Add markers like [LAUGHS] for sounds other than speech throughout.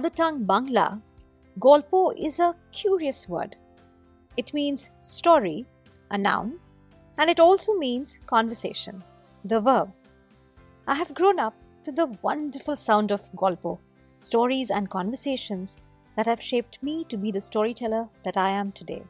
Mother tongue Bangla, Golpo is a curious word. It means story, a noun, and it also means conversation, the verb. I have grown up to the wonderful sound of Golpo, stories and conversations that have shaped me to be the storyteller that I am today.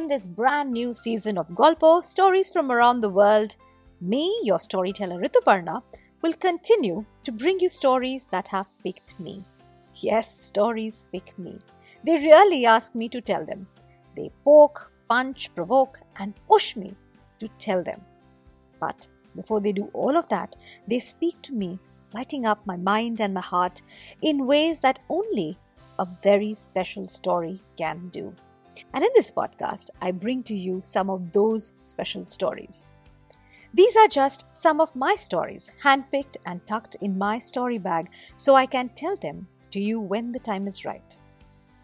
In this brand new season of Golpo, stories from around the world, me, your storyteller Rituparna, will continue to bring you stories that have picked me. Yes, stories pick me. They really ask me to tell them. They poke, punch, provoke, and push me to tell them. But before they do all of that, they speak to me, lighting up my mind and my heart in ways that only a very special story can do. And in this podcast, I bring to you some of those special stories. These are just some of my stories, handpicked and tucked in my story bag so I can tell them to you when the time is right.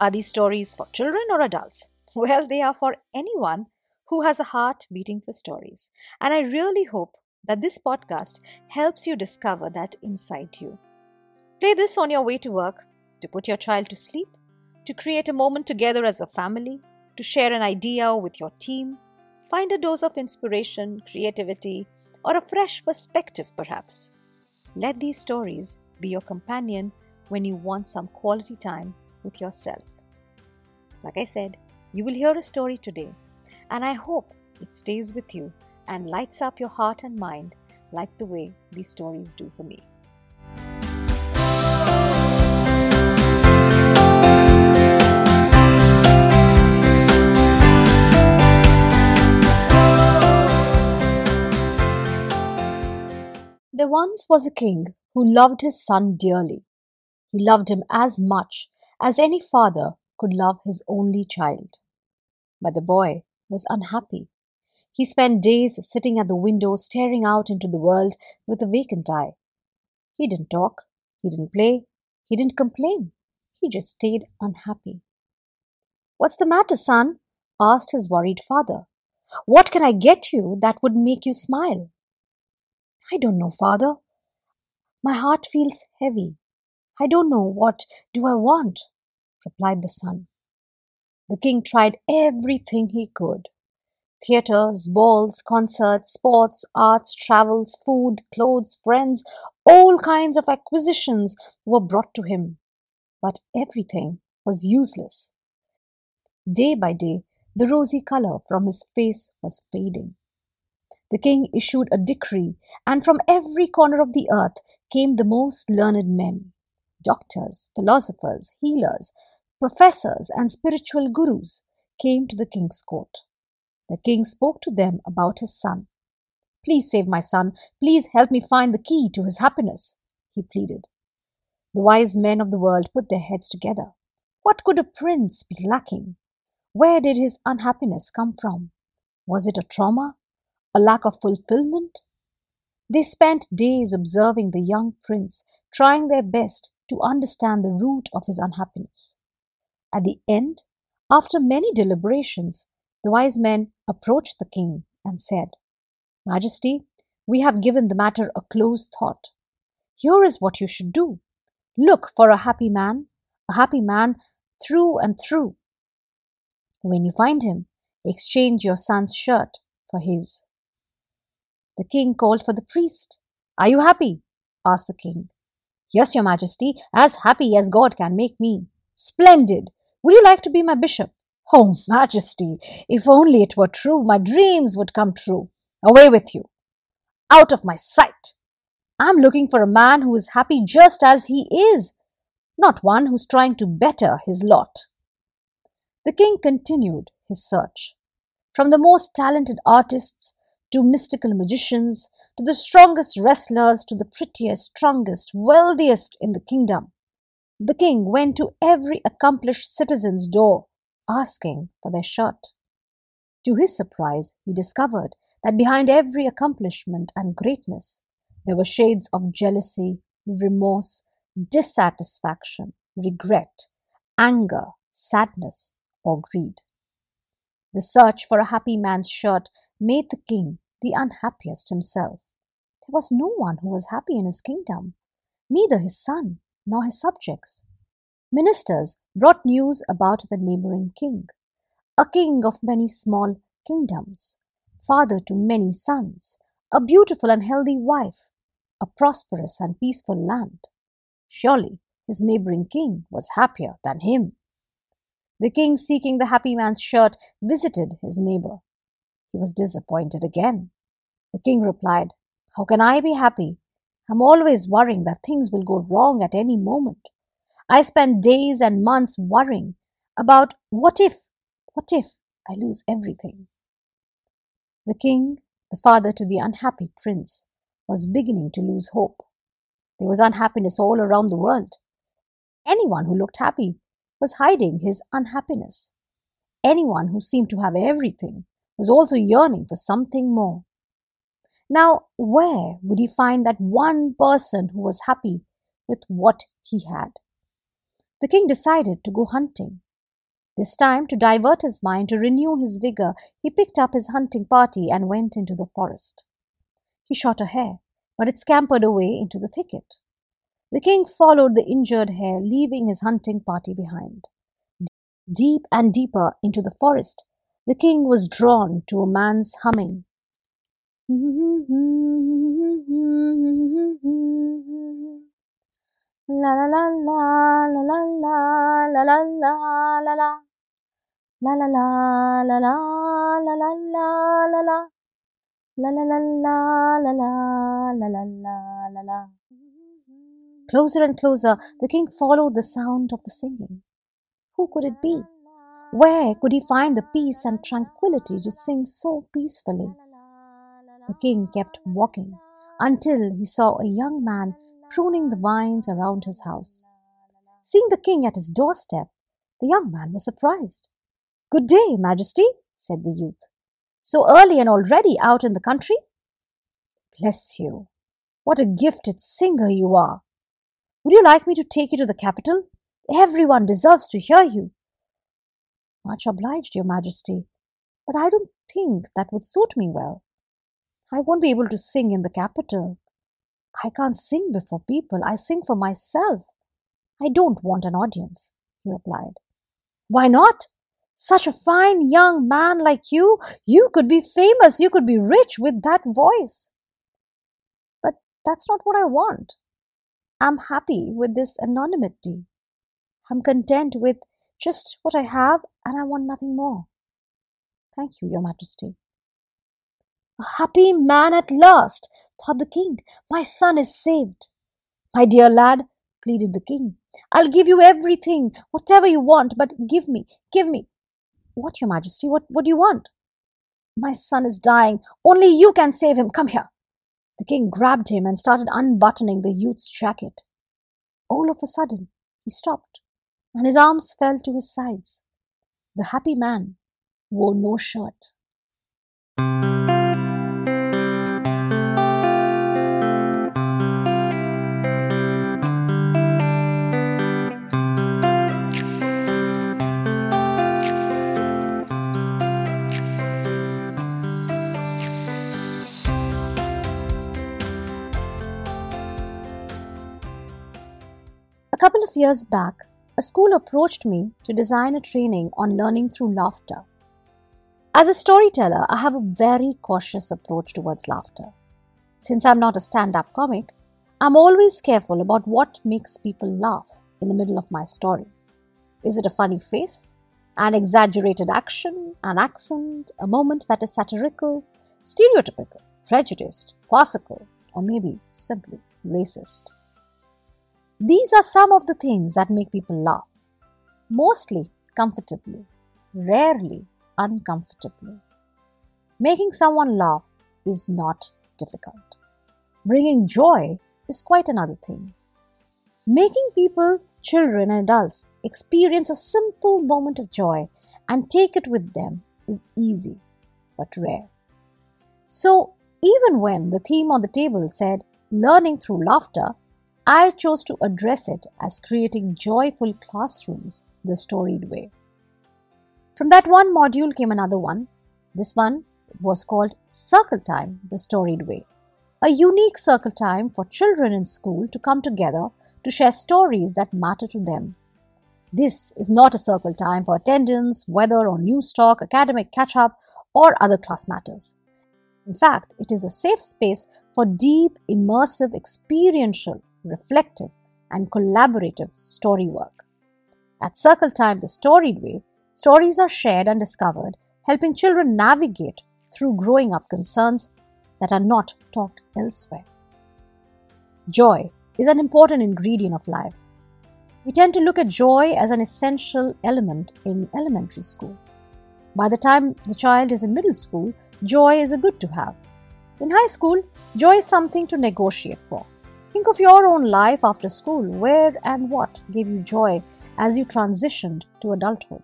Are these stories for children or adults? [LAUGHS] Well, they are for anyone who has a heart beating for stories. And I really hope that this podcast helps you discover that inside you. Play this on your way to work, to put your child to sleep, to create a moment together as a family, to share an idea with your team, find a dose of inspiration, creativity, or a fresh perspective perhaps. Let these stories be your companion when you want some quality time with yourself. Like I said, you will hear a story today, and I hope it stays with you and lights up your heart and mind like the way these stories do for me. There once was a king who loved his son dearly. He loved him as much as any father could love his only child. But the boy was unhappy. He spent days sitting at the window staring out into the world with a vacant eye. He didn't talk, he didn't play, he didn't complain. He just stayed unhappy. What's the matter, son? asked his worried father. What can I get you that would make you smile? I don't know, father. My heart feels heavy. I don't know what do I want, replied the son. The king tried everything he could. Theatres, balls, concerts, sports, arts, travels, food, clothes, friends, all kinds of acquisitions were brought to him. But everything was useless. Day by day, the rosy color from his face was fading the king issued a decree, and from every corner of the earth came the most learned men doctors, philosophers, healers, professors, and spiritual gurus came to the king's court. The king spoke to them about his son. Please save my son. Please help me find the key to his happiness, he pleaded. The wise men of the world put their heads together. What could a prince be lacking? Where did his unhappiness come from? Was it a trauma? A lack of fulfillment? They spent days observing the young prince, trying their best to understand the root of his unhappiness. At the end, after many deliberations, the wise men approached the king and said, Majesty, we have given the matter a close thought. Here is what you should do. Look for a happy man, a happy man through and through. When you find him, exchange your son's shirt for his. The king called for the priest. Are you happy? asked the king. Yes, your majesty, as happy as God can make me. Splendid! Would you like to be my bishop? Oh, [LAUGHS] majesty, if only it were true, my dreams would come true. Away with you. Out of my sight. I'm looking for a man who is happy just as he is, not one who's trying to better his lot. The king continued his search. From the most talented artists to mystical magicians, to the strongest wrestlers, to the prettiest, strongest, wealthiest in the kingdom. The king went to every accomplished citizen's door, asking for their shirt. To his surprise, he discovered that behind every accomplishment and greatness, there were shades of jealousy, remorse, dissatisfaction, regret, anger, sadness, or greed. The search for a happy man's shirt made the king the unhappiest himself. There was no one who was happy in his kingdom, neither his son nor his subjects. Ministers brought news about the neighboring king, a king of many small kingdoms, father to many sons, a beautiful and healthy wife, a prosperous and peaceful land. Surely his neighboring king was happier than him. The king, seeking the happy man's shirt, visited his neighbor. He was disappointed again. The king replied, How can I be happy? I'm always worrying that things will go wrong at any moment. I spend days and months worrying about what if, what if I lose everything. The king, the father to the unhappy prince, was beginning to lose hope. There was unhappiness all around the world. Anyone who looked happy was hiding his unhappiness. Anyone who seemed to have everything was also yearning for something more. Now, where would he find that one person who was happy with what he had? The king decided to go hunting. This time, to divert his mind, to renew his vigor, he picked up his hunting party and went into the forest. He shot a hare, but it scampered away into the thicket. The king followed the injured hare, leaving his hunting party behind. Deep and deeper into the forest, the king was drawn to a man's humming. La la la la la la la la la la la la La la la la la la la la la la La la la la la la la la la la Closer and closer the king followed the sound of the singing. Who could it be? Where could he find the peace and tranquility to sing so peacefully? The king kept walking until he saw a young man pruning the vines around his house. Seeing the king at his doorstep, the young man was surprised. Good day, Majesty, said the youth. So early and already out in the country? Bless you. What a gifted singer you are. Would you like me to take you to the capital? Everyone deserves to hear you. Much obliged, Your Majesty, but I don't think that would suit me well. I won't be able to sing in the capital. I can't sing before people. I sing for myself. I don't want an audience, he replied. Why not? Such a fine young man like you, you could be famous, you could be rich with that voice. But that's not what I want. I'm happy with this anonymity. I'm content with just what I have and I want nothing more. Thank you, Your Majesty. A happy man at last, thought the king. My son is saved. My dear lad, pleaded the king, I'll give you everything, whatever you want, but give me, give me, what, Your Majesty? What, what do you want? My son is dying. Only you can save him. Come here. The king grabbed him and started unbuttoning the youth's jacket. All of a sudden, he stopped, and his arms fell to his sides. The happy man wore no shirt. A couple of years back, a school approached me to design a training on learning through laughter. As a storyteller, I have a very cautious approach towards laughter. Since I'm not a stand up comic, I'm always careful about what makes people laugh in the middle of my story. Is it a funny face, an exaggerated action, an accent, a moment that is satirical, stereotypical, prejudiced, farcical, or maybe simply racist? These are some of the things that make people laugh. Mostly comfortably, rarely uncomfortably. Making someone laugh is not difficult. Bringing joy is quite another thing. Making people, children, and adults experience a simple moment of joy and take it with them is easy but rare. So, even when the theme on the table said learning through laughter, I chose to address it as creating joyful classrooms the storied way. From that one module came another one. This one was called Circle Time, the storied way. A unique circle time for children in school to come together to share stories that matter to them. This is not a circle time for attendance, weather or news talk, academic catch up, or other class matters. In fact, it is a safe space for deep, immersive, experiential, reflective, and collaborative story work. At Circle Time, the storied way, stories are shared and discovered, helping children navigate through growing up concerns that are not talked elsewhere. Joy is an important ingredient of life. We tend to look at joy as an essential element in elementary school. By the time the child is in middle school, joy is a good to have. In high school, joy is something to negotiate for. Think of your own life after school. Where and what gave you joy as you transitioned to adulthood?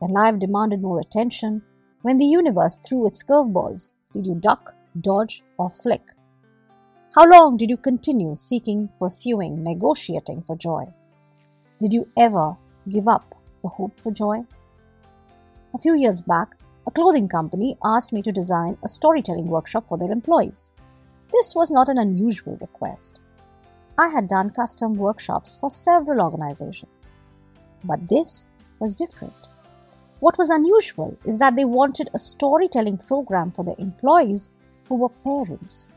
When life demanded more attention, when the universe threw its curveballs, did you duck, dodge, or flick? How long did you continue seeking, pursuing, negotiating for joy? Did you ever give up the hope for joy? A few years back, a clothing company asked me to design a storytelling workshop for their employees. This was not an unusual request. I had done custom workshops for several organizations. But this was different. What was unusual is that they wanted a storytelling program for their employees who were parents.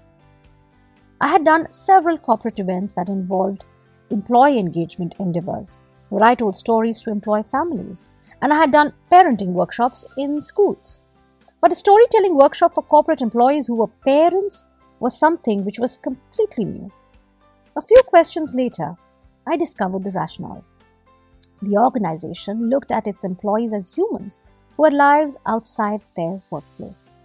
I had done several corporate events that involved employee engagement endeavors, where I told stories to employee families, and I had done parenting workshops in schools. But a storytelling workshop for corporate employees who were parents was something which was completely new. A few questions later, I discovered the rationale. The organization looked at its employees as humans who had lives outside their workplace.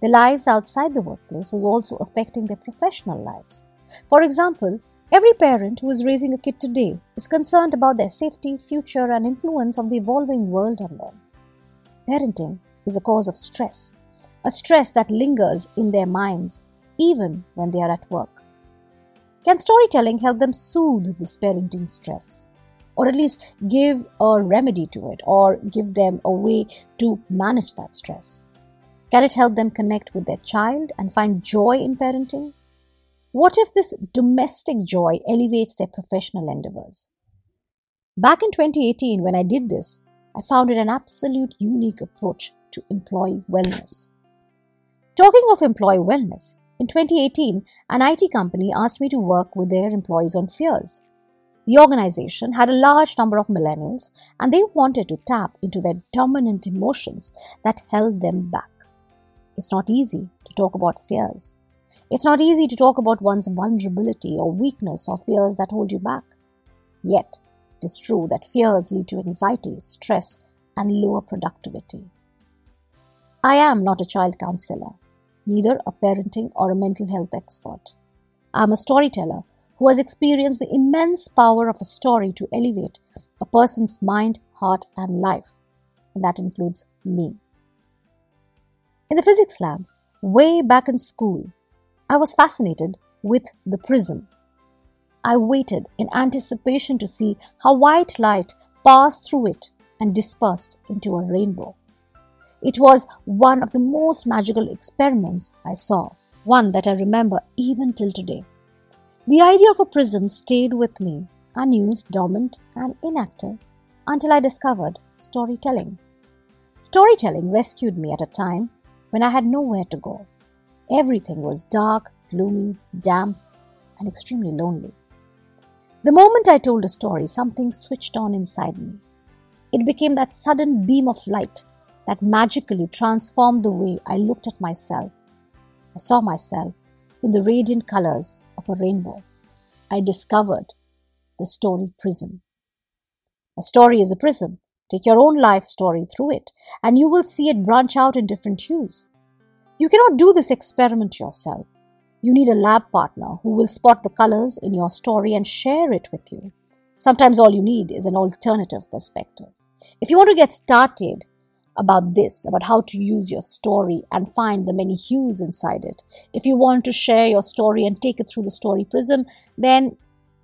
Their lives outside the workplace was also affecting their professional lives. For example, every parent who is raising a kid today is concerned about their safety, future, and influence of the evolving world on them. Parenting is a cause of stress, a stress that lingers in their minds even when they are at work. Can storytelling help them soothe this parenting stress? Or at least give a remedy to it, or give them a way to manage that stress? Can it help them connect with their child and find joy in parenting? What if this domestic joy elevates their professional endeavors? Back in 2018, when I did this, I found it an absolute unique approach to employee wellness. Talking of employee wellness, in 2018, an IT company asked me to work with their employees on fears. The organization had a large number of millennials and they wanted to tap into their dominant emotions that held them back. It's not easy to talk about fears. It's not easy to talk about one's vulnerability or weakness or fears that hold you back. Yet, it is true that fears lead to anxiety, stress, and lower productivity. I am not a child counselor neither a parenting or a mental health expert. I am a storyteller who has experienced the immense power of a story to elevate a person's mind, heart, and life. And that includes me. In the physics lab, way back in school, I was fascinated with the prism. I waited in anticipation to see how white light passed through it and dispersed into a rainbow. It was one of the most magical experiments I saw, one that I remember even till today. The idea of a prism stayed with me, unused, dormant, and inactive, until I discovered storytelling. Storytelling rescued me at a time when I had nowhere to go. Everything was dark, gloomy, damp, and extremely lonely. The moment I told a story, something switched on inside me. It became that sudden beam of light that magically transformed the way I looked at myself. I saw myself in the radiant colors of a rainbow. I discovered the story prism. A story is a prism. Take your own life story through it, and you will see it branch out in different hues. You cannot do this experiment yourself. You need a lab partner who will spot the colors in your story and share it with you. Sometimes all you need is an alternative perspective. If you want to get started, about this, about how to use your story and find the many hues inside it. If you want to share your story and take it through the story prism, then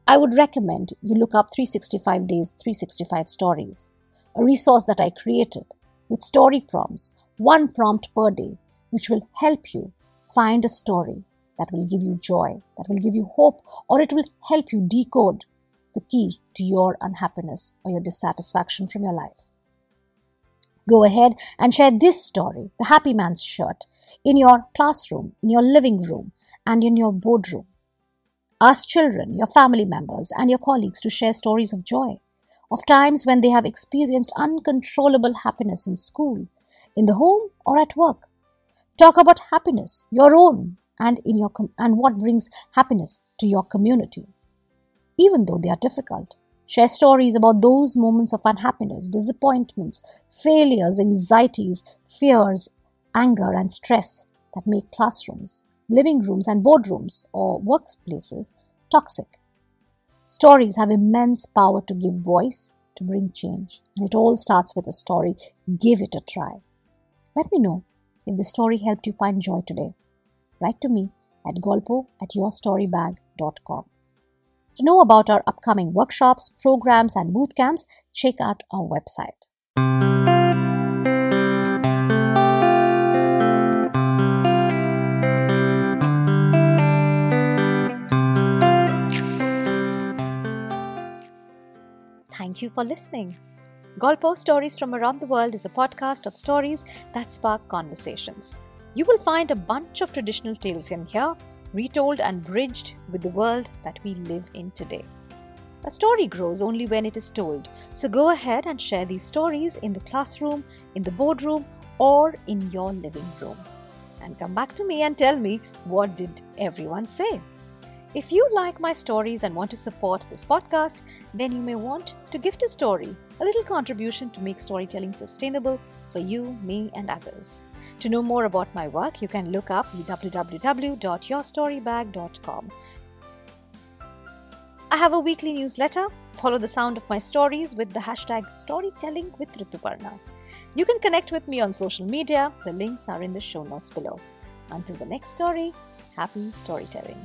I would recommend you look up 365 Days, 365 Stories, a resource that I created with story prompts, one prompt per day, which will help you find a story that will give you joy, that will give you hope, or it will help you decode the key to your unhappiness or your dissatisfaction from your life. Go ahead and share this story, The Happy Man's Shirt, in your classroom, in your living room, and in your boardroom. Ask children, your family members, and your colleagues to share stories of joy, of times when they have experienced uncontrollable happiness in school, in the home, or at work. Talk about happiness, your own, and in your com- and what brings happiness to your community. Even though they are difficult, share stories about those moments of unhappiness, disappointments, failures, anxieties, fears, anger, and stress that make classrooms living rooms and boardrooms or workplaces toxic. Stories have immense power to give voice, to bring change, and it all starts with a story. Give it a try. Let me know if the story helped you find joy today. Write to me at golpo at yourstorybag.com. To know about our upcoming workshops, programs, and boot camps, check out our website. Thank you for listening. Golpo Stories from Around the World is a podcast of stories that spark conversations. You will find a bunch of traditional tales in here, retold and bridged with the world that we live in today. A story grows only when it is told, so go ahead and share these stories in the classroom, in the boardroom, or in your living room. And come back to me and tell me what did everyone say. If you like my stories and want to support this podcast, then you may want to gift a story, a little contribution to make storytelling sustainable for you, me, and others. To know more about my work, you can look up www.yourstorybag.com. I have a weekly newsletter. Follow the sound of my stories with the hashtag storytelling with Rituparna. You can connect with me on social media. The links are in the show notes below. Until the next story, happy storytelling.